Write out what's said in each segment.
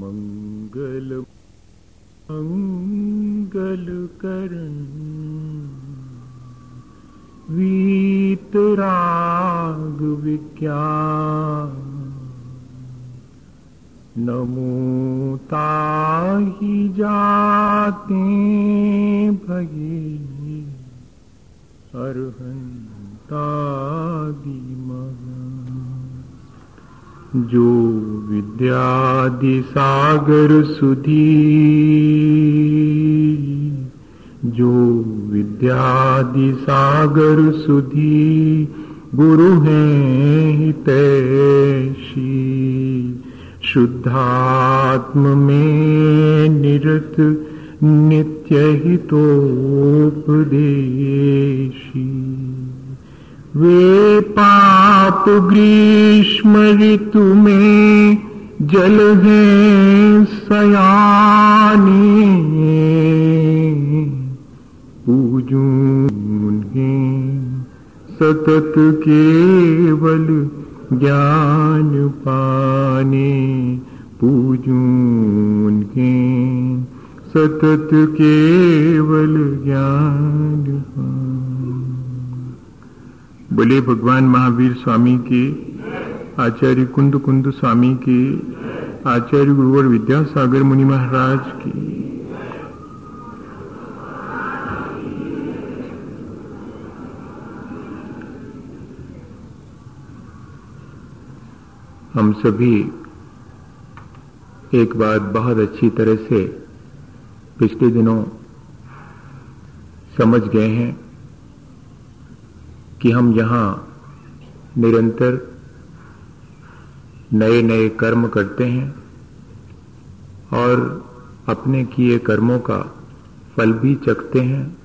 मङ्गल मङ्गलकर्णीतराग विज्ञान। नमोता हि जाते भगे अर्हन्तादिमः जो विद्यादि सागर सुधी, जो विद्यादि सागर सुधी, गुरु हैं हितैषी शुद्धात्म में निरत नित्य हितोपदेशी। वे पाप ग्रीष्म ऋतु में जल है सयानी। पूजू सतत केवल ज्ञान पाने। पूजून के सतत केवल ज्ञान बोले भगवान महावीर स्वामी के, आचार्य कुंद कुंद स्वामी के, आचार्य गुरुवर विद्यासागर मुनि महाराज की। हम सभी एक बात बहुत अच्छी तरह से पिछले दिनों समझ गए हैं। कि हम यहाँ निरंतर नए नए कर्म करते हैं और अपने किए कर्मों का फल भी चखते हैं,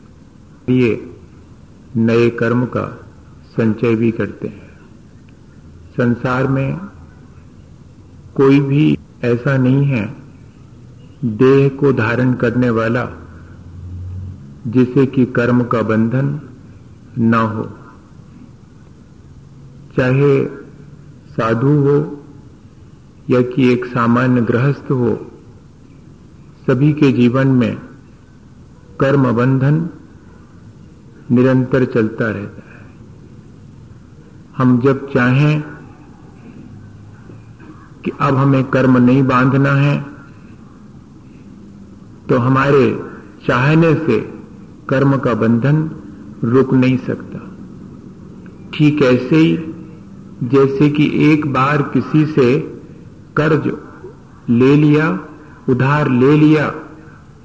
ये नए कर्म का संचय भी करते हैं। संसार में कोई भी ऐसा नहीं है, देह को धारण करने वाला, जिसे कि कर्म का बंधन न हो। चाहे साधु हो या कि एक सामान्य गृहस्थ हो, सभी के जीवन में कर्म बंधन निरंतर चलता रहता है। हम जब चाहें कि अब हमें कर्म नहीं बांधना है तो हमारे चाहने से कर्म का बंधन रुक नहीं सकता। ठीक ऐसे ही जैसे कि एक बार किसी से कर्ज ले लिया, उधार ले लिया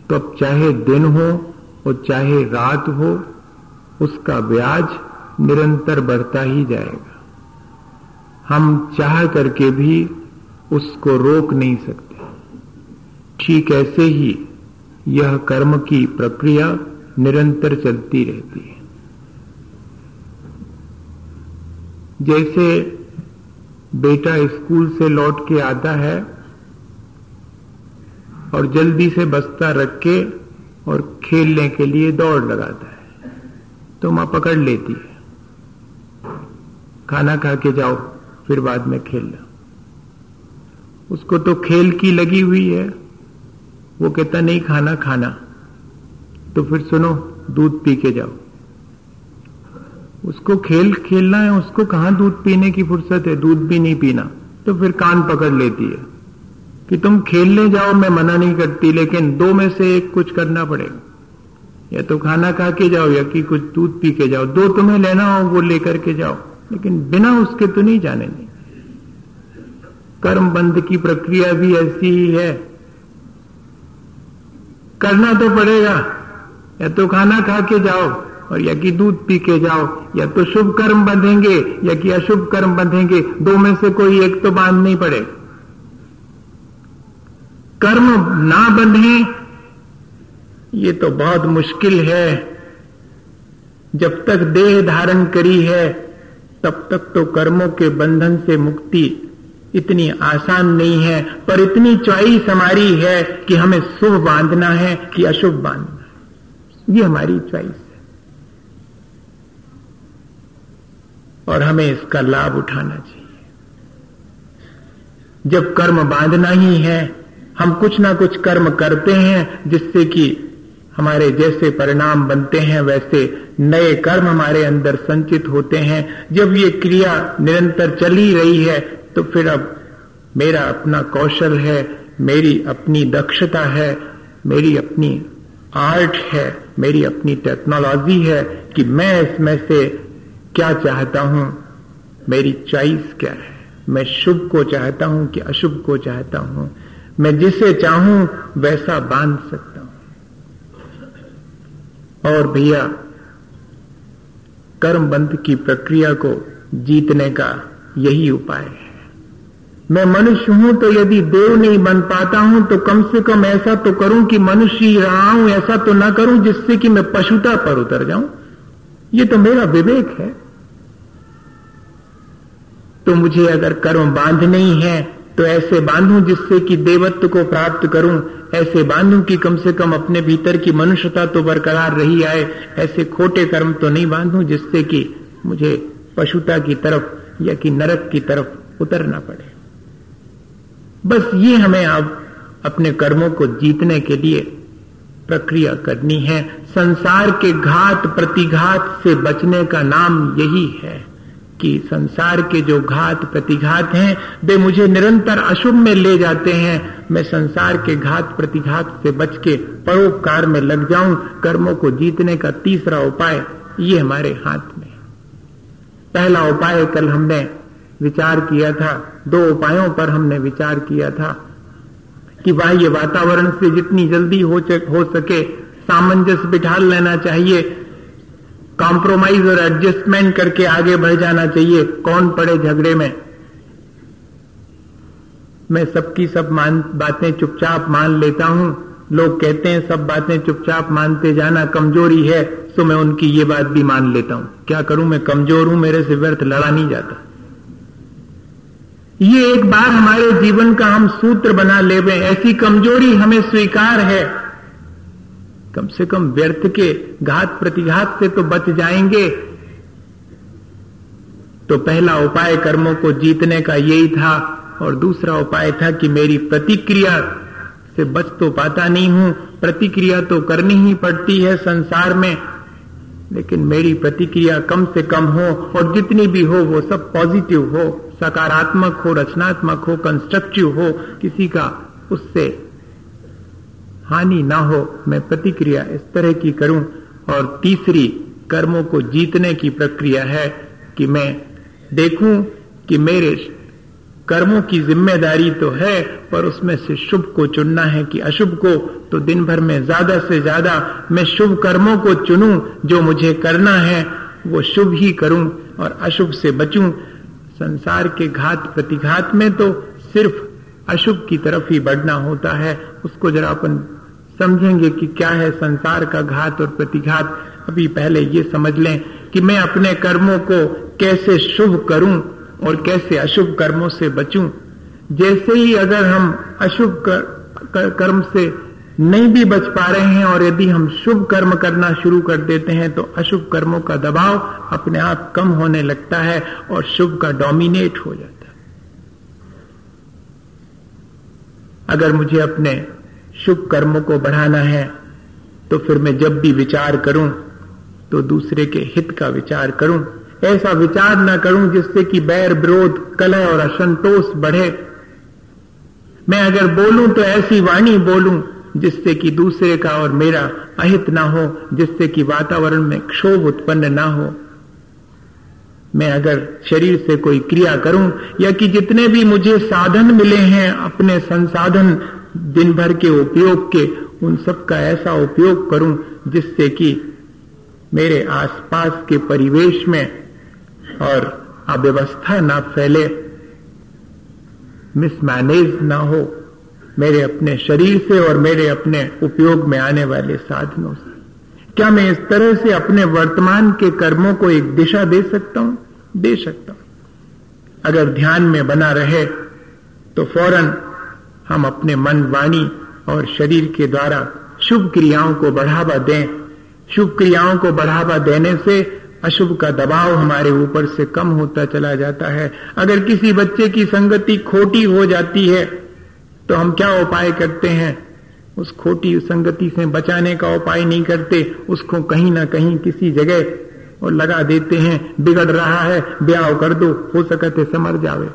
तो अब चाहे दिन हो और चाहे रात हो, उसका ब्याज निरंतर बढ़ता ही जाएगा। हम चाह करके भी उसको रोक नहीं सकते। ठीक ऐसे ही यह कर्म की प्रक्रिया निरंतर चलती रहती है। जैसे बेटा स्कूल से लौट के आता है और जल्दी से बस्ता रख के और खेलने के लिए दौड़ लगाता है तो माँ पकड़ लेती है। खाना खा के जाओ, फिर बाद में खेलना उसको तो खेल की लगी हुई है। वो कहता, नहीं, खाना खाना। तो फिर सुनो, दूध पी के जाओ। उसको खेल खेलना है, उसको कहाँ दूध पीने की फुर्सत है? दूध भी नहीं पीना। तो फिर कान पकड़ लेती है कि तुम खेलने जाओ, मैं मना नहीं करती, लेकिन दो में से एक कुछ करना पड़ेगा। या तो खाना खा के जाओ, या कि कुछ दूध पी के जाओ। दो तुम्हें लेना हो, वो लेकर के जाओ। लेकिन बिना उसके तो नहीं जाने नहीं कर्म बंद की प्रक्रिया भी ऐसी ही है। करना तो पड़ेगा। या तो खाना खा के जाओ और या कि दूध पी के जाओ, या तो शुभ कर्म बंधेंगे, या कि अशुभ कर्म बंधेंगे, दो में से कोई एक तो बाँध नहीं पड़े। कर्म ना बंधे, ये तो बहुत मुश्किल है। जब तक देह धारण करी है, तब तक तो कर्मों के बंधन से मुक्ति इतनी आसान नहीं है, पर इतनी चॉइस हमारी है कि हमें शुभ बांधना है कि अशुभ बांधना है। ये हमारी चॉइस। और हमें इसका लाभ उठाना चाहिए। जब कर्म बांधना ही है, हम कुछ ना कुछ कर्म करते हैं, जिससे कि हमारे जैसे परिणाम बनते हैं, वैसे नए कर्म हमारे अंदर संचित होते हैं। जब ये क्रिया निरंतर चली रही है तो फिर अब मेरा अपना कौशल है, मेरी अपनी दक्षता है, मेरी अपनी आर्ट है, मेरी अपनी टेक्नोलॉजी है कि मैं इसमें से क्या चाहता हूँ? मेरी चॉइस क्या है? मैं शुभ को चाहता हूँ कि अशुभ को चाहता हूँ? मैं जिसे चाहूँ, वैसा बाँध सकता हूँ। और भैया कर्म बंध की प्रक्रिया को जीतने का यही उपाय है। मैं मनुष्य हूँ तो यदि देव नहीं बन पाता हूँ तो कम से कम ऐसा तो करूँ कि मनुष्य रहा हूँ, ऐसा तो ना करूँ जिससे कि मैं पशुता पर उतर जाऊँ। ये तो मेरा विवेक है। तो मुझे अगर कर्म बाँध नहीं है तो ऐसे बांधूं जिससे कि देवत्व को प्राप्त करूँ, ऐसे बांधूं कि कम से कम अपने भीतर की मनुष्यता तो बरकरार रही आए, ऐसे खोटे कर्म तो नहीं बांधूं जिससे कि मुझे पशुता की तरफ़ या कि नरक की तरफ़ उतरना पड़े। बस ये हमें अब अपने कर्मों को जीतने के लिए प्रक्रिया करनी है। संसार के घात प्रतिघात से बचने का नाम यही है कि संसार के जो घात प्रतिघात हैं, वे मुझे निरंतर अशुभ में ले जाते हैं। मैं संसार के घात प्रतिघात से बच के परोपकार में लग जाऊँ। कर्मों को जीतने का तीसरा उपाय ये हमारे हाथ में पहला उपाय कल हमने विचार किया था। दो उपायों पर हमने विचार किया था। कि बाह्य वातावरण से जितनी जल्दी हो, हो सके सामंजस्य बिठा लेना चाहिए। कॉम्प्रोमाइज और एडजस्टमेंट करके आगे बढ़ जाना चाहिए। कौन पड़े झगड़े में? मैं सबकी सब मान बातें चुपचाप मान लेता हूँ। लोग कहते हैं सब बातें चुपचाप मानते जाना कमज़ोरी है तो मैं उनकी ये बात भी मान लेता हूँ। क्या करूँ? मैं कमज़ोर हूँ मेरे से व्यर्थ लड़ा नहीं जाता। ये एक बार हमारे जीवन का हम सूत्र बना ले ऐसी कमज़ोरी हमें स्वीकार है। कम से कम व्यर्थ के घात प्रतिघात से तो बच जाएँगे। तो पहला उपाय कर्मों को जीतने का यही था, और दूसरा उपाय था कि मेरी प्रतिक्रिया से बच तो पाता नहीं हूँ। प्रतिक्रिया तो करनी ही पड़ती है संसार में, लेकिन मेरी प्रतिक्रिया कम से कम हो, और जितनी भी हो वो सब पॉजिटिव हो। सकारात्मक हो, रचनात्मक हो कंस्ट्रक्टिव हो, किसी का उससे हानि ना हो, मैं प्रतिक्रिया इस तरह की करूँ। और तीसरी, कर्मों को जीतने की प्रक्रिया है कि मैं देखूँ कि मेरे कर्मों की ज़िम्मेदारी तो है, पर उसमें से शुभ को चुनना है कि अशुभ को तो दिन भर में ज़्यादा से ज़्यादा मैं शुभ कर्मों को चुनूं, जो मुझे करना है, वो शुभ ही करूँ और अशुभ से बचूं। संसार के घात प्रतिघात में तो सिर्फ़ अशुभ की तरफ़ ही बढ़ना होता है। उसको जरा अपन समझेंगे कि क्या है संसार का घात और प्रतिघात। अभी पहले ये समझ लें कि मैं अपने कर्मों को कैसे शुभ करूँ और कैसे अशुभ कर्मों से बचूं। जैसे ही अगर हम अशुभ कर, कर, कर्म से नहीं भी बच पा रहे हैं और यदि हम शुभ कर्म करना शुरू कर देते हैं तो अशुभ कर्मों का दबाव अपने आप कम होने लगता है और शुभ का डोमिनेट हो जाता है। अगर मुझे अपने शुभ कर्मों को बढ़ाना है तो फिर मैं जब भी विचार करूँ तो दूसरे के हित का विचार करूँ। ऐसा विचार न करूँ जिससे कि बैर विरोध, कलह और असंतोष बढ़े। मैं अगर बोलूँ तो ऐसी वाणी बोलूँ जिससे कि दूसरे का और मेरा अहित ना हो, जिससे कि वातावरण में क्षोभ उत्पन्न ना हो। मैं अगर शरीर से कोई क्रिया करूँ, या कि जितने भी मुझे साधन मिले हैं, अपने संसाधन दिन भर के उपयोग के, उन सब का ऐसा उपयोग करूँ, जिससे कि मेरे आसपास के परिवेश में और अव्यवस्था ना फैले मिसमैनेज ना हो। मेरे अपने शरीर से और मेरे अपने उपयोग में आने वाले साधनों से। क्या मैं इस तरह से अपने वर्तमान के कर्मों को एक दिशा दे सकता हूँ? दे सकता हूँ। अगर ध्यान में बना रहे तो फ़ौरन हम अपने मन, वाणी और शरीर के द्वारा शुभ क्रियाओं को बढ़ावा दें। शुभ क्रियाओं को बढ़ावा देने से अशुभ का दबाव हमारे ऊपर से कम होता चला जाता है। अगर किसी बच्चे की संगति खोटी हो जाती है तो हम क्या उपाय करते हैं? उस खोटी संगति से बचाने का उपाय नहीं करते। उसको कहीं ना कहीं किसी जगह और लगा देते हैं। बिगड़ रहा है ब्याह कर दो, हो सकते समर जावे।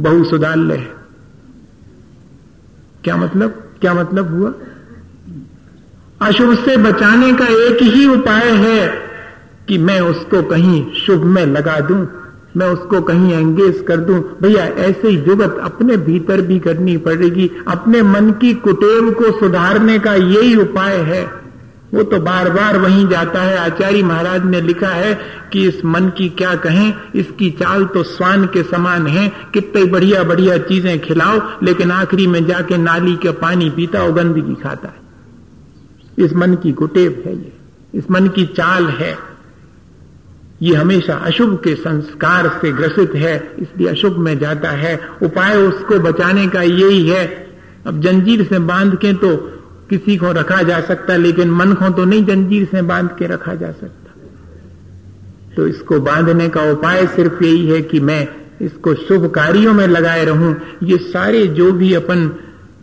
बहु सुधार ले क्या मतलब? क्या मतलब हुआ? अशुभ से बचाने का एक ही उपाय है कि मैं उसको कहीं शुभ में लगा दूँ। मैं उसको कहीं एंगेज कर दूँ? भैया, ऐसे जुगत अपने भीतर भी करनी पड़ेगी। अपने मन की कुटेव को सुधारने का यही उपाय है। वो तो बार बार वहीं जाता है। आचार्य महाराज ने लिखा है कि इस मन की क्या कहें? इसकी चाल तो स्वान के समान है। कितने बढ़िया बढ़िया चीज़ें खिलाओ, लेकिन आखिरी में जाके नाली के पानी पीता और गंदगी खाता है। इस मन की कुटेव है ये। इस मन की चाल है। ये हमेशा अशुभ के संस्कार से ग्रसित है, इसलिए अशुभ में जाता है। उपाय उसको बचाने का यही है। अब जंजीर से बाँध के तो किसी को रखा जा सकता, लेकिन मन को तो नहीं जंजीर से बाँध के रखा जा सकता। तो इसको बांधने का उपाय सिर्फ़ यही है कि मैं इसको शुभ कार्यों में लगाए रहूँ। ये सारे जो भी अपन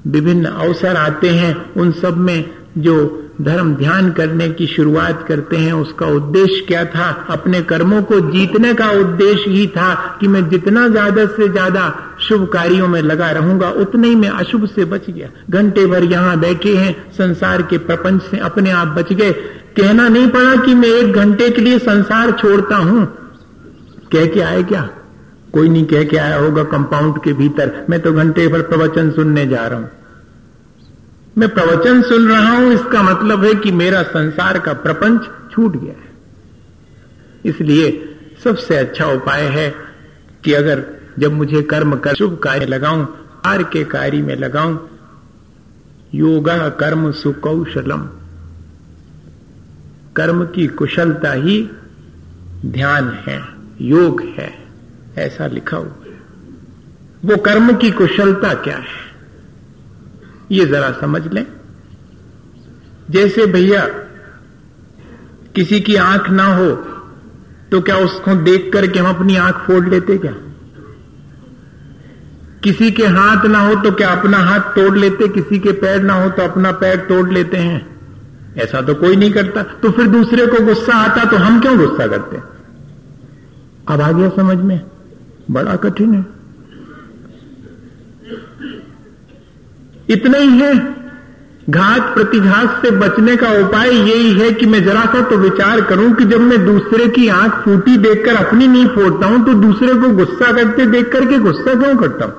विभिन्न अवसर आते हैं, उन सब में जो धर्म ध्यान करने की शुरुआत करते हैं। उसका उद्देश्य क्या था? अपने कर्मों को जीतने का उद्देश्य ही था कि मैं जितना ज़्यादा से ज़्यादा शुभ कार्यों में लगा रहूँगा, उतने ही मैं अशुभ से बच गया। घंटे भर यहाँ बैठे हैं, संसार के प्रपंच से अपने आप बच गए। कहना नहीं पड़ा कि मैं एक घंटे के लिए संसार छोड़ता हूँ। कह के आए क्या? कोई नहीं कह के आया होगा कंपाउंड के भीतर। मैं तो घंटे भर प्रवचन सुनने जा रहा हूँ। मैं प्रवचन सुन रहा हूँ, इसका मतलब है कि मेरा संसार का प्रपंच छूट गया है। इसलिए सबसे अच्छा उपाय है कि अगर जब मुझे कर्म कर, शुभ कार्य लगाऊँ आर के कार्य में लगाऊँ, योगा कर्म सुकौशलम। कर्म की कुशलता ही ध्यान है, योग है, ऐसा लिखा हुआ है। वो कर्म की कुशलता क्या है? ये जरा समझ लें। जैसे भैया किसी की आँख ना हो तो क्या उसको देख करके हम अपनी आँख फोड़ लेते क्या? किसी के हाथ ना हो तो क्या अपना हाथ तोड़ लेते? किसी के पैर ना हो तो अपना पैर तोड़ लेते हैं। ऐसा तो कोई नहीं करता। तो फिर दूसरे को गुस्सा आता तो हम क्यों गुस्सा करते? अब आ गया समझ में। बड़ा कठिन है। इतना ही है। घात प्रतिघात से बचने का उपाय यही है कि मैं जरा सा तो विचार करूँ कि जब मैं दूसरे की आँख फूटी देखकर अपनी नहीं फोड़ता हूँ तो दूसरे को गुस्सा करते देख करके गुस्सा क्यों करता हूँ?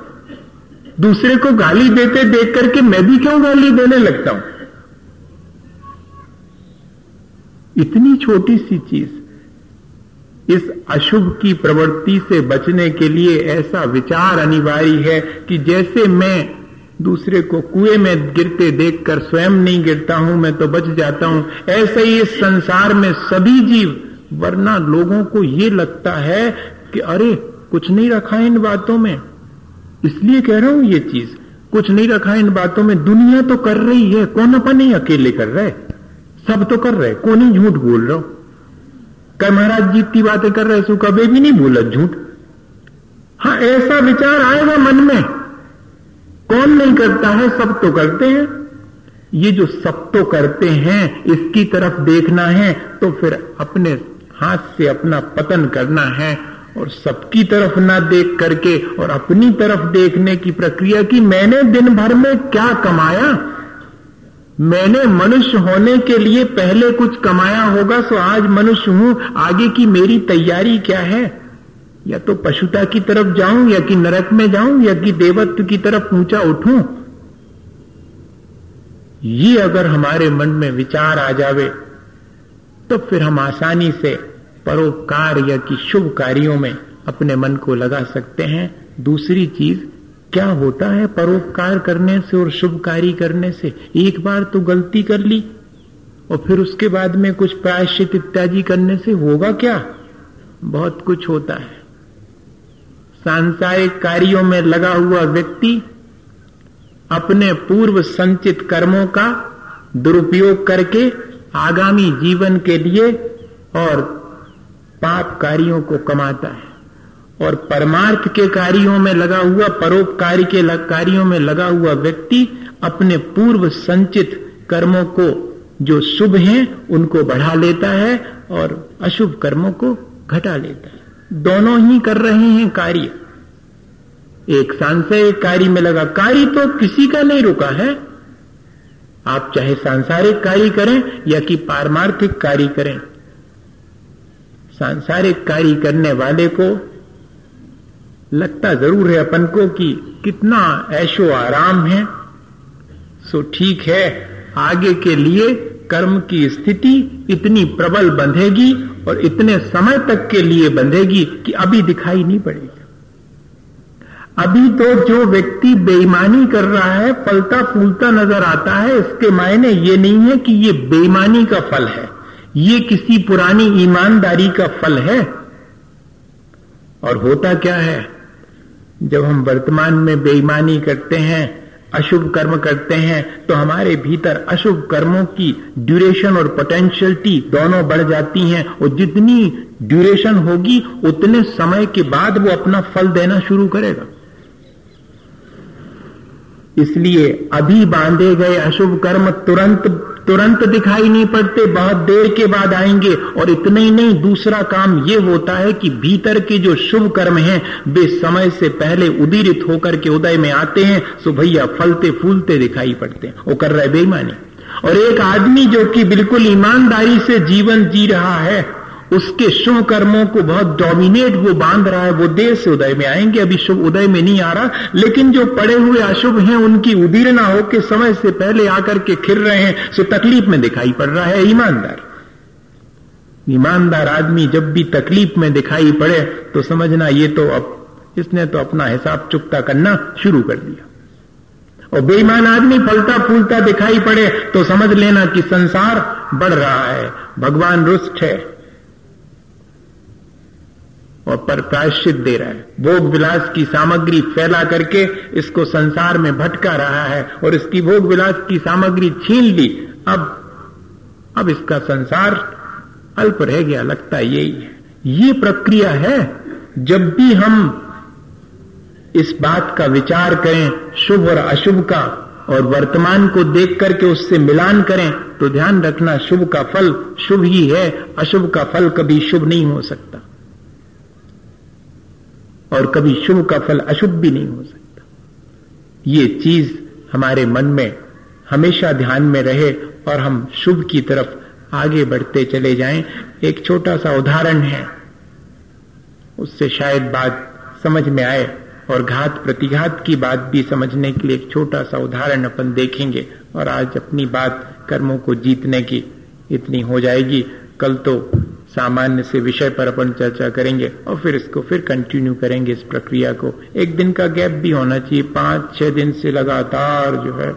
दूसरे को गाली देते देख करके मैं भी क्यों गाली देने लगता हूँ? इतनी छोटी सी चीज़ इस अशुभ की प्रवृत्ति से बचने के लिए ऐसा विचार अनिवार्य है कि जैसे मैं दूसरे को कुएँ में गिरते देखकर स्वयं नहीं गिरता हूँ, मैं तो बच जाता हूँ। ऐसे ही इस संसार में सभी जीव, वरना लोगों को ये लगता है कि अरे, कुछ नहीं रखा इन बातों में। इसलिए कह रहा हूँ ये चीज़, कुछ नहीं रखा इन बातों में, दुनिया तो कर रही है, कौन अपन नहीं अकेले कर रहे? सब तो कर रहे, कौन ही झूठ बोल रहा कह महाराज जितनी बातें कर रहे सु कभी भी नहीं बोला झूठ। हाँ ऐसा विचार आएगा मन में। कौन नहीं करता है? सब तो करते हैं। ये जो सब तो करते हैं, इसकी तरफ़ देखना है तो फिर अपने हाथ से अपना पतन करना है और सबकी तरफ़ ना देख करके और अपनी तरफ़ देखने की प्रक्रिया की मैंने दिन भर में क्या कमाया? मैंने मनुष्य होने के लिए पहले कुछ कमाया होगा सो आज मनुष्य हूँ। आगे की मेरी तैयारी क्या है? या तो पशुता की तरफ़ जाऊँ, या कि नरक में जाऊँ, या कि देवत्व की तरफ़ ऊँचा उठूं। ये अगर हमारे मन में विचार आ जावे तो फिर हम आसानी से परोपकार या कि शुभ कार्यों में अपने मन को लगा सकते हैं। दूसरी चीज़, क्या होता है परोपकार करने से और शुभ कार्य करने से? एक बार तो गलती कर ली, और फिर उसके बाद में कुछ प्रायश्चित इत्यादि करने से होगा क्या? बहुत कुछ होता है। सांसारिक कार्यों में लगा हुआ व्यक्ति अपने पूर्व संचित कर्मों का दुरुपयोग करके आगामी जीवन के लिए और पाप कार्यों को कमाता है। और परमार्थ के कार्यों में लगा हुआ, परोपकारी के कार्यों में लगा हुआ व्यक्ति अपने पूर्व संचित कर्मों को जो शुभ हैं, उनको बढ़ा लेता है और अशुभ कर्मों को घटा लेता है। दोनों ही कर रहे हैं कार्य। एक सांसारिक कार्य में लगा कार्य तो किसी का नहीं रुका है। आप चाहे सांसारिक कार्य करें या कि पारमार्थिक कार्य करें, सांसारिक कार्य करने वाले को लगता ज़रूर है अपन को कि कितना ऐशो आराम है। सो ठीक है, आगे के लिए कर्म की स्थिति इतनी प्रबल बंधेगी और इतने समय तक के लिए बंधेगी कि अभी दिखाई नहीं पड़ेगी। अभी तो जो व्यक्ति बेईमानी कर रहा है फलता फूलता नज़र आता है, इसके मायने ये नहीं है कि ये बेईमानी का फल है। ये किसी पुरानी ईमानदारी का फल है। और होता क्या है? जब हम वर्तमान में बेईमानी करते हैं अशुभ कर्म करते हैं तो हमारे भीतर अशुभ कर्मों की ड्यूरेशन और पोटेंशियलिटी दोनों बढ़ जाती हैं, और जितनी ड्यूरेशन होगी, उतने समय के बाद वो अपना फल देना शुरू करेगा। इसलिए अभी बांधे गए अशुभ कर्म तुरंत तुरंत दिखाई नहीं पड़ते, बहुत देर के बाद आएँगे। और इतने ही नहीं, दूसरा काम ये होता है कि भीतर के जो शुभ कर्म हैं, वे समय से पहले उदीरित होकर के उदय में आते हैं सो भैया फलते फूलते दिखाई पड़ते हैं। वो कर रहे बेईमानी। और एक आदमी जो कि बिल्कुल ईमानदारी से जीवन जी रहा है उसके शुभ कर्मों को बहुत डोमिनेट वो बाँध रहा है, वो देर से उदय में आएँगे। अभी शुभ उदय में नहीं आ रहा, लेकिन जो पड़े हुए अशुभ हैं, उनकी उदीरना होकर समय से पहले आकर के खिर रहे हैं सो तकलीफ़ में दिखाई पड़ रहा है ईमानदार। ईमानदार आदमी जब भी तकलीफ़ में दिखाई पड़े तो समझना ये तो अब, इसने तो अपना हिसाब चुकता करना शुरू कर दिया। और बेईमान आदमी फलता फूलता दिखाई पड़े तो समझ लेना कि संसार बढ़ रहा है, भगवान रुष्ट है। और पर प्रायश्चित दे रहा है। भोग विलास की सामग्री फैला करके इसको संसार में भटका रहा है और इसकी भोग विलास की सामग्री छीन ली। अब अब इसका संसार अल्प रह गया, लगता यही है। ये प्रक्रिया है, जब भी हम इस बात का विचार करें, शुभ और अशुभ का, और वर्तमान को देख करके उससे मिलान करें तो ध्यान रखना शुभ का फल शुभ ही है, अशुभ का फल कभी शुभ नहीं हो सकता। और कभी शुभ का फल अशुभ भी नहीं हो सकता। ये चीज़ हमारे मन में हमेशा ध्यान में रहे और हम शुभ की तरफ़ आगे बढ़ते चले जाएँ। एक छोटा सा उदाहरण है। उससे शायद बात समझ में आए और घात प्रतिघात की बात भी समझने के लिए एक छोटा सा उदाहरण अपन देखेंगे और आज अपनी बात कर्मों को जीतने की इतनी हो जाएगी। कल तो सामान्य से विषय पर अपन चर्चा करेंगे और फिर इसको फिर कंटिन्यू करेंगे इस प्रक्रिया को। एक दिन का गैप भी होना चाहिए। पाँच, छह दिन से लगातार जो है।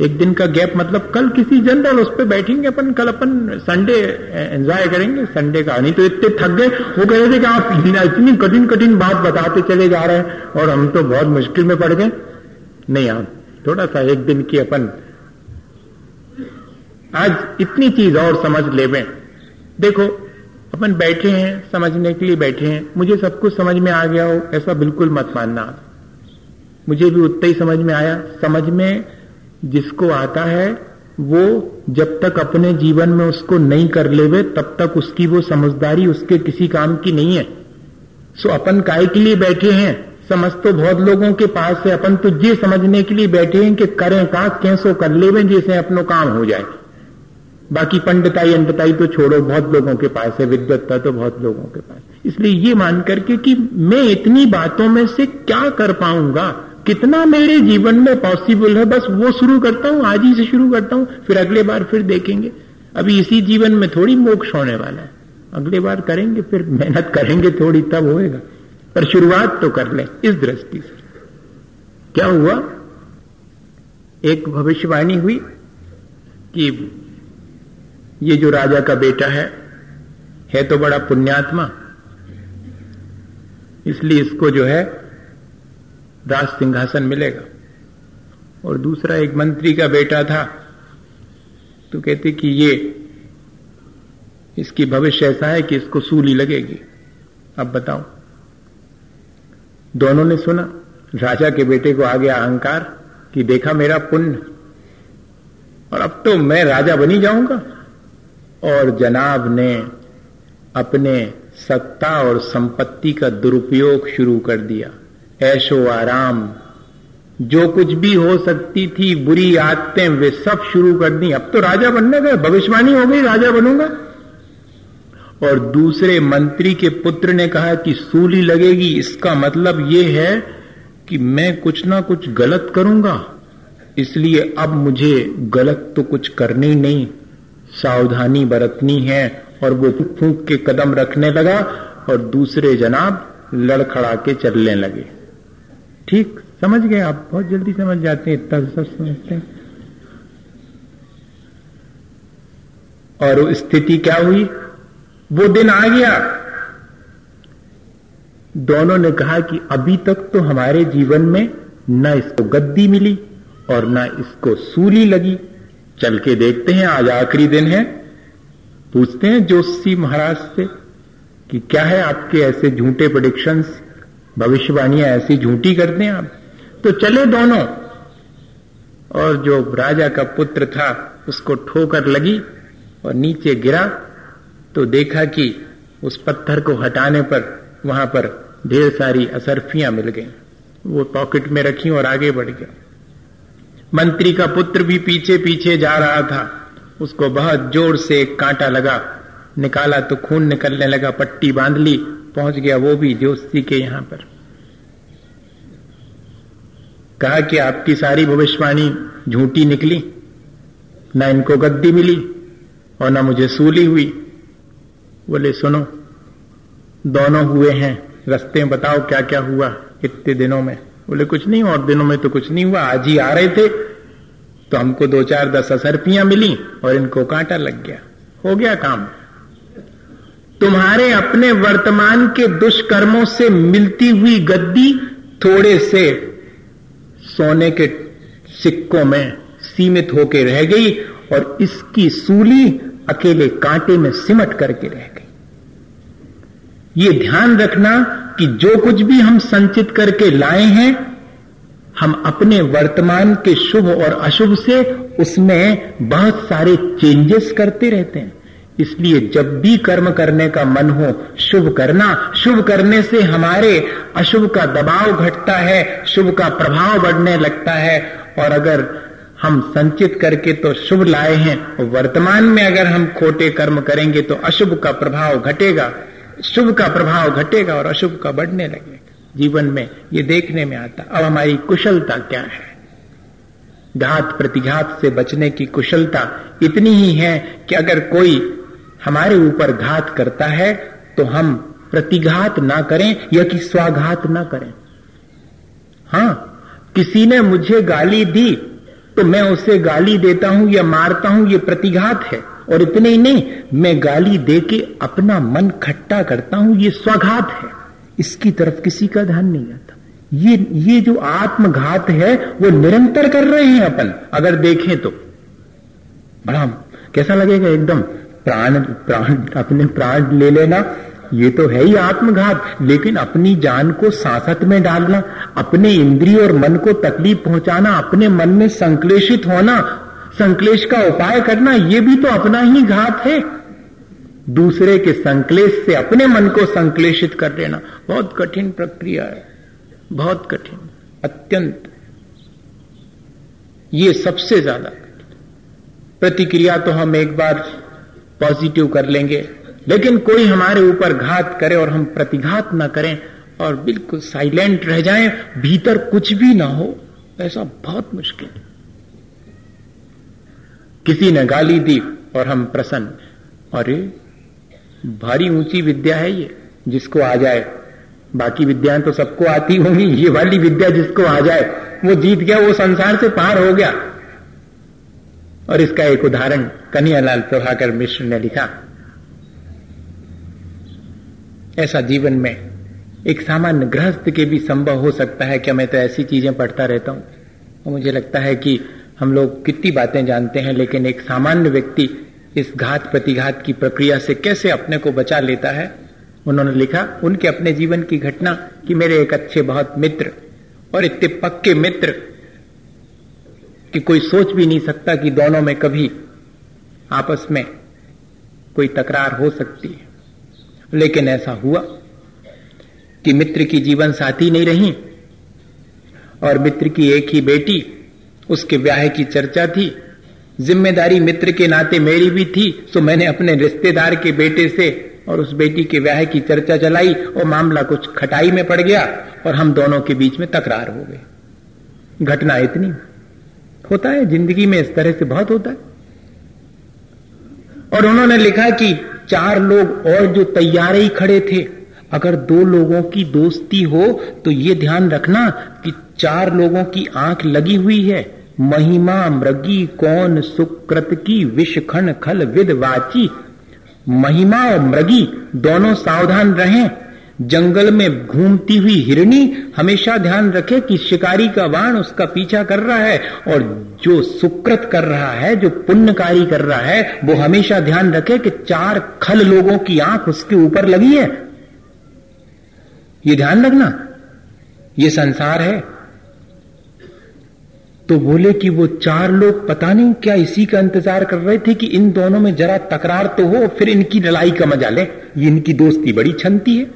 एक दिन का गैप मतलब कल किसी जनरल उस पर बैठेंगे अपन, कल अपन संडे एंजॉय करेंगे। संडे का नहीं तो इतने थक गए। वो कह रहे थे कि आप इतनी कठिन कठिन बात बताते चले जा रहे हैं और हम तो बहुत मुश्किल में पड़ गए। नहीं आप थोड़ा सा एक दिन की अपन आज इतनी चीज़ और समझ ले देखो अपन बैठे हैं, समझने के लिए बैठे हैं। मुझे सब कुछ समझ में आ गया हो, ऐसा बिल्कुल मत मानना। मुझे भी उतना ही समझ में आया। समझ में जिसको आता है, वो जब तक अपने जीवन में उसको नहीं कर लेवे, तब तक उसकी वो समझदारी उसके किसी काम की नहीं है। सो अपन काय के लिए बैठे हैं? समझ तो बहुत लोगों के पास है। अपन तो ये समझने के लिए बैठे हैं कि करें का कैसो कर लेवे जैसे अपनो काम हो जाए। बाकी पंडिताई अंडताई तो छोड़ो, बहुत लोगों के पास है, विद्वत्ता तो बहुत लोगों के पास इसलिए ये मान करके कि मैं इतनी बातों में से क्या कर पाऊँगा? कितना मेरे जीवन में पॉसिबल है? बस वो शुरू करता हूँ, आज ही से शुरू करता हूँ, फिर अगले बार फिर देखेंगे। अभी इसी जीवन में थोड़ी मोक्ष होने वाला है। अगले बार करेंगे, फिर मेहनत करेंगे, थोड़ी तब होएगा। पर शुरुआत तो कर ले, इस दृष्टि से। क्या हुआ? एक भविष्यवाणी हुई कि ये जो राजा का बेटा है है तो बड़ा पुण्यात्मा। इसलिए इसको जो है, राज सिंहासन मिलेगा। और दूसरा एक मंत्री का बेटा था तो कहते कि ये, इसकी भविष्य ऐसा है कि इसको सूली लगेगी। अब बताओ। दोनों ने सुना, राजा के बेटे को आ गया अहंकार कि देखा मेरा पुण्य, और अब तो मैं राजा बनी जाऊँगा। और जनाब ने अपने सत्ता और संपत्ति का दुरुपयोग शुरू कर दिया। ऐशो आराम। जो कुछ भी हो सकती थी, बुरी आदतें, वे सब शुरू कर दी। अब तो राजा बनने गए, भविष्यवाणी हो गई, राजा बनूँगा। और दूसरे मंत्री के पुत्र ने कहा कि सूली लगेगी, इसका मतलब यह है कि मैं कुछ ना कुछ गलत करूँगा। इसलिए अब मुझे गलत तो कुछ करनी नहीं। सावधानी बरतनी है और वो फूक के कदम रखने लगा और दूसरे जनाब लड़खड़ा के चलने लगे। ठीक, समझ गए आप? बहुत जल्दी समझ जाते हैं, इतना सब समझते हैं। और स्थिति क्या हुई? वो दिन आ गया। दोनों ने कहा कि अभी तक तो हमारे जीवन में न इसको गद्दी मिली और न इसको सूली लगी। चल के देखते हैं, आज आखिरी दिन है। पूछते हैं जोशी महाराज से कि क्या है आपके ऐसे झूठे प्रोडिक्शंस भविष्यवाणियाँ ऐसी झूठी करते हैं आप? तो चले दोनों। और जो राजा का पुत्र था, उसको ठोकर लगी और नीचे गिरा तो देखा कि उस पत्थर को हटाने पर वहाँ पर ढेर सारी असरफियाँ मिल गई। वो पॉकेट में रखी और आगे बढ़ गया। मंत्री का पुत्र भी पीछे पीछे जा रहा था। उसको बहुत ज़ोर से कांटा लगा। निकाला तो खून निकलने लगा, पट्टी बाँध ली, पहुँच गया वो भी जोशी के यहाँ पर। कहा कि आपकी सारी भविष्यवाणी झूठी निकली, न इनको गद्दी मिली और न मुझे सूली हुई। बोले, सुनो, दोनों हुए हैं, रस्ते बताओ क्या क्या हुआ इतने दिनों में? बोले, कुछ नहीं, और दिनों में तो कुछ नहीं हुआ, आज ही आ रहे थे। तो हमको दो चार दस असरपियाँ मिली और इनको कांटा लग गया। हो गया काम। तुम्हारे अपने वर्तमान के दुष्कर्मों से मिलती हुई गद्दी थोड़े से सोने के सिक्कों में सीमित होकर रह गई और इसकी सूली अकेले कांटे में सिमट करके रह गई। ये ध्यान रखना कि जो कुछ भी हम संचित करके लाए हैं, हम अपने वर्तमान के शुभ और अशुभ से उसमें बहुत सारे चेंजेस करते रहते हैं। इसलिए जब भी कर्म करने का मन हो, शुभ करना, शुभ करने से हमारे अशुभ का दबाव घटता है, शुभ का प्रभाव बढ़ने लगता है। और अगर हम संचित करके तो शुभ लाए हैं, वर्तमान में अगर हम खोटे कर्म करेंगे तो अशुभ का प्रभाव घटेगा। शुभ का प्रभाव घटेगा और अशुभ का बढ़ने लगेगा। जीवन में ये देखने में आता। अब हमारी कुशलता क्या है? घात प्रतिघात से बचने की कुशलता इतनी ही है कि अगर कोई हमारे ऊपर घात करता है तो हम प्रतिघात ना करें या कि स्वाघात ना करें। हाँ, किसी ने मुझे गाली दी तो मैं उसे गाली देता हूँ या मारता हूँ, ये प्रतिघात है। और इतने ही नहीं, मैं गाली दे के अपना मन खट्टा करता हूँ, ये स्वघात है। इसकी तरफ़ किसी का ध्यान नहीं जाता ये ये जो आत्मघात है, वो निरंतर कर रहे हैं अपन, अगर देखें तो। बड़ा कैसा लगेगा एकदम? प्राण प्राण, अपने प्राण ले लेना, ये तो है ही आत्मघात। लेकिन अपनी जान को सांसत में डालना, अपने इंद्रिय और मन को तकलीफ़ पहुंचाना, अपने मन में संक्लेशित होना संक्लेश का उपाय करना, ये भी तो अपना ही घात है। दूसरे के संकलेश से अपने मन को संक्लेशित कर देना, बहुत कठिन प्रक्रिया है, बहुत कठिन, अत्यंत। ये सबसे ज़्यादा प्रतिक्रिया तो हम एक बार पॉजिटिव कर लेंगे, लेकिन कोई हमारे ऊपर घात करे और हम प्रतिघात ना करें और बिल्कुल साइलेंट रह जाएँ, भीतर कुछ भी ना हो, ऐसा बहुत मुश्किल किसी ने गाली दी और हम प्रसन्न। अरे, भारी ऊँची विद्या है ये, जिसको आ जाए। बाकी विद्याएँ तो सबको आती होंगी, ये वाली विद्या जिसको आ जाए, वो जीत गया, वो संसार से पार हो गया। और इसका एक उदाहरण कन्हैयालाल प्रभाकर मिश्र ने लिखा। ऐसा जीवन में एक सामान्य गृहस्थ के भी संभव हो सकता है क्या मैं तो ऐसी चीज़ें पढ़ता रहता हूँ। मुझे लगता है कि हम लोग कितनी बातें जानते हैं, लेकिन एक सामान्य व्यक्ति इस घात प्रतिघात की प्रक्रिया से कैसे अपने को बचा लेता है? उन्होंने लिखा, उनके अपने जीवन की घटना कि मेरे एक अच्छे बहुत मित्र और इतने पक्के मित्र कि कोई सोच भी नहीं सकता कि दोनों में कभी आपस में कोई तकरार हो सकती है। लेकिन ऐसा हुआ कि मित्र की जीवन साथी नहीं रही और मित्र की एक ही बेटी उसके ब्याह की चर्चा थी। ज़िम्मेदारी मित्र के नाते मेरी भी थी तो मैंने अपने रिश्तेदार के बेटे से और उस बेटी के ब्याह की चर्चा चलाई और मामला कुछ खटाई में पड़ गया और हम दोनों के बीच में तकरार हो गई घटना इतनी होता है, ज़िंदगी में इस तरह से बहुत होता है। और उन्होंने लिखा कि चार लोग और जो तैयार ही खड़े थे, अगर दो लोगों की दोस्ती हो तो ये ध्यान रखना कि चार लोगों की आँख लगी हुई है। महिमा मृगी कौन सुकृत की विषखण खल विद वाची? महिमा और मृगी दोनों सावधान रहें। जंगल में घूमती हुई हिरणी हमेशा ध्यान रखे कि शिकारी का वाण उसका पीछा कर रहा है और जो सुकृत कर रहा है, जो पुण्यकारी कर रहा है, वो हमेशा ध्यान रखे कि चार खल लोगों की आँख उसके ऊपर लगी है। ये ध्यान रखना। ये संसार है। तो बोले कि वो चार लोग पता नहीं क्या इसी का इंतज़ार कर रहे थे कि इन दोनों में जरा तकरार तो हो, फिर इनकी लड़ाई का मज़ा ले। ये इनकी दोस्ती बड़ी छनती है।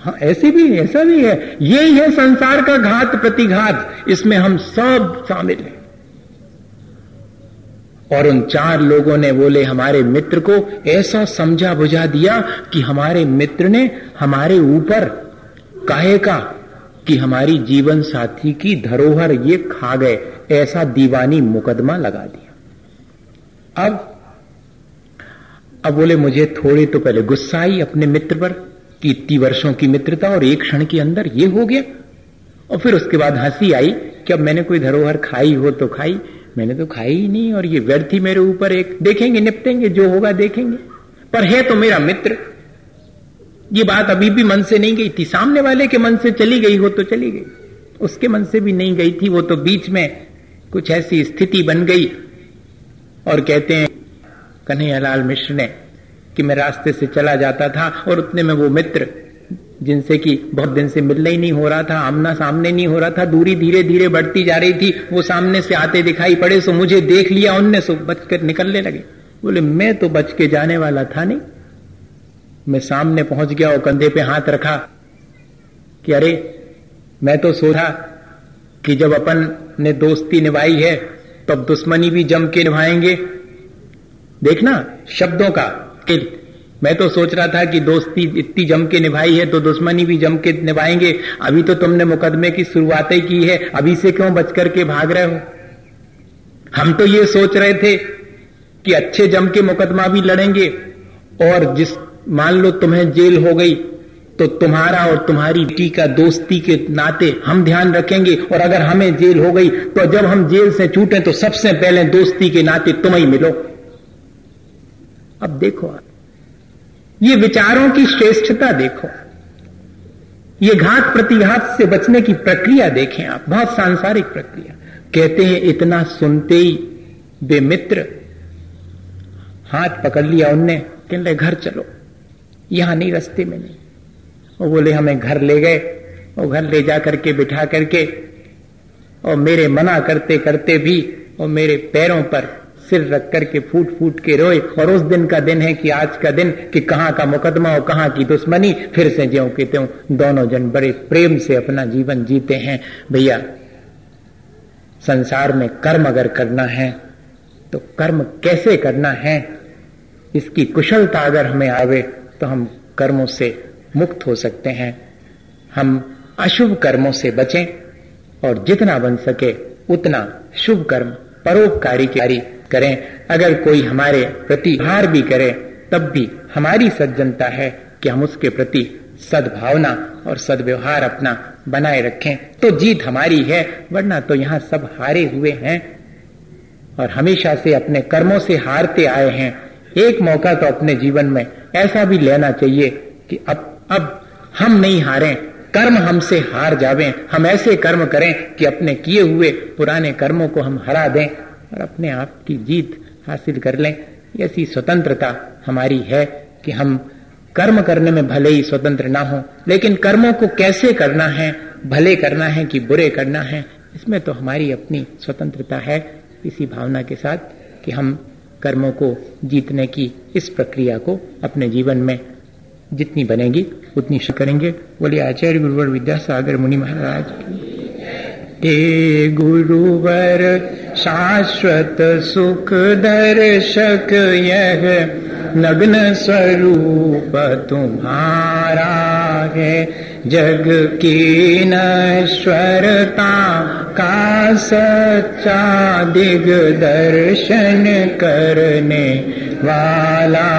हाँ ऐसे भी है, ऐसा भी है। यही है संसार का घात प्रतिघात। इसमें हम सब शामिल हैं। और उन चार लोगों ने बोले, हमारे मित्र को ऐसा समझा बुझा दिया कि हमारे मित्र ने हमारे ऊपर काहे का कि हमारी जीवन साथी की धरोहर ये खा गए, ऐसा दीवानी मुकदमा लगा दिया। अब अब बोले, मुझे थोड़ी तो पहले गुस्सा आई अपने मित्र पर कि इतनी वर्षों की मित्रता और एक क्षण के अंदर ये हो गया। और फिर उसके बाद हँसी आई कि अब मैंने कोई धरोहर खाई हो तो खाई, मैंने तो खाई ही नहीं और ये व्यर्थ ही मेरे ऊपर एक, देखेंगे, निपटेंगे, जो होगा देखेंगे। पर है तो मेरा मित्र ये बात अभी भी मन से नहीं गई थी। सामने वाले के मन से चली गई हो तो चली गई। उसके मन से भी नहीं गई थी। वो तो बीच में कुछ ऐसी स्थिति बन गई। और कहते हैं, कन्हैयालाल मिश्र ने कि मैं रास्ते से चला जाता था और उतने में वो मित्र, जिनसे कि बहुत दिन से मिलना ही नहीं हो रहा था, आमना सामने नहीं हो रहा था, दूरी धीरे धीरे बढ़ती जा रही थी। वो सामने से आते दिखाई पड़े, सो मुझे देख लिया, उनने सो बच कर निकलने लगे। बोले, मैं तो बच के जाने वाला था नहीं। मैं सामने पहुँच गया और कंधे पे हाथ रखा कि अरे, मैं तो सोचा कि जब अपन ने दोस्ती निभाई है, तब तो दुश्मनी भी जम के निभाएँगे। देखना, शब्दों का मैं तो सोच रहा था कि दोस्ती इतनी जम के निभाई है तो दुश्मनी भी जम के निभाएँगे। अभी तो तुमने मुकदमे की शुरुआत ही की है, अभी से क्यों बच करके भाग रहे हो? हम तो ये सोच रहे थे कि अच्छे जम के मुकदमा भी लड़ेंगे, और जिस मान लो तुम्हें जेल हो गई तो तुम्हारा और तुम्हारी बेटी का दोस्ती के नाते हम ध्यान रखेंगे। और अगर हमें जेल हो गई तो जब हम जेल से छूटे तो सबसे पहले दोस्ती के नाते तुम ही मिलो। अब देखो आप, ये विचारों की श्रेष्ठता देखो। ये घात प्रतिघात से बचने की प्रक्रिया देखें आप, बहुत सांसारिक प्रक्रिया। कहते हैं, इतना सुनते ही बेमित्र हाथ पकड़ लिया उनने, कहने घर चलो। यहाँ नहीं, रस्ते में नहीं। वो बोले, हमें घर ले गए। और घर ले जा करके, बिठा करके, और मेरे मना करते करते भी, और मेरे पैरों पर सिर रख करके फूट फूट के रोए। और उस दिन का दिन है कि आज का दिन, कि कहाँ का मुकदमा और कहाँ की दुश्मनी, फिर से ज्यो के त्यों दोनों जन बड़े प्रेम से अपना जीवन जीते हैं। भैया, संसार में कर्म अगर करना है तो कर्म कैसे करना है? इसकी कुशलता अगर हमें आवे तो हम कर्मों से मुक्त हो सकते हैं। हम अशुभ कर्मों से बचें और जितना बन सके उतना शुभ कर्म, परोपकारी कार्य करें। अगर कोई हमारे प्रति हार भी करे, तब भी हमारी सज्जनता है कि हम उसके प्रति सद्भावना और सदव्यवहार अपना बनाए रखें। तो जीत हमारी है, वरना तो यहाँ सब हारे हुए हैं। और हमेशा से अपने कर्मों से हारते आए हैं। एक मौका तो अपने जीवन में ऐसा भी लेना चाहिए कि अब अब हम नहीं हारें, कर्म हमसे हार जावें, हम ऐसे कर्म करें कि अपने किए हुए पुराने कर्मों को हम हरा दें और अपने आप की जीत हासिल कर लें। ऐसी स्वतंत्रता हमारी है कि हम कर्म करने में भले ही स्वतंत्र ना हो, लेकिन कर्मों को कैसे करना है, भले करना है कि बुरे करना है, इसमें तो हमारी अपनी स्वतंत्रता है। इसी भावना के साथ कि हम कर्मों को जीतने की इस प्रक्रिया को अपने जीवन में जितनी बनेगी, उतनी करेंगे। बोले आचार्य गुरुवर विद्यासागर मुनि महाराज हे गुरुवर, शाश्वत सुख दर्शक यह नग्न स्वरूप तुम्हारा है। जग की नश्वरता का सच्चा दिग दर्शन करने वाला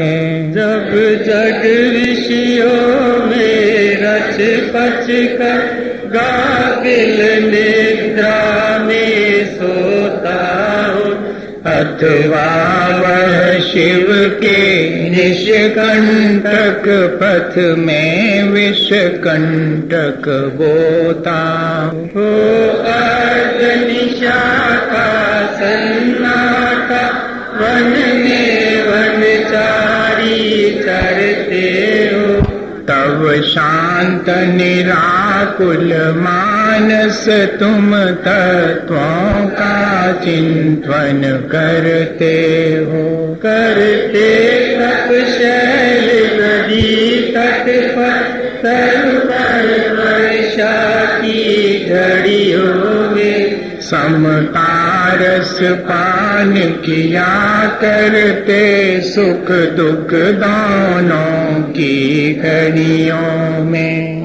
है। जब जग ऋषियों में रच पच कर गाफिल निद्रा में सोता हूँ। अथवा वह शिव के निष्कंटक पथ में विषकंटक बोता हो अर्ध निशा का सन्नाटा वन में शांत निराकुल मानस तुम तत्वों का चिंतन करते हो। करते शैल नदी तट पर वर्षा की घड़ियों में समतारस पान किया करते सुख दुख दानों की घड़ियों में।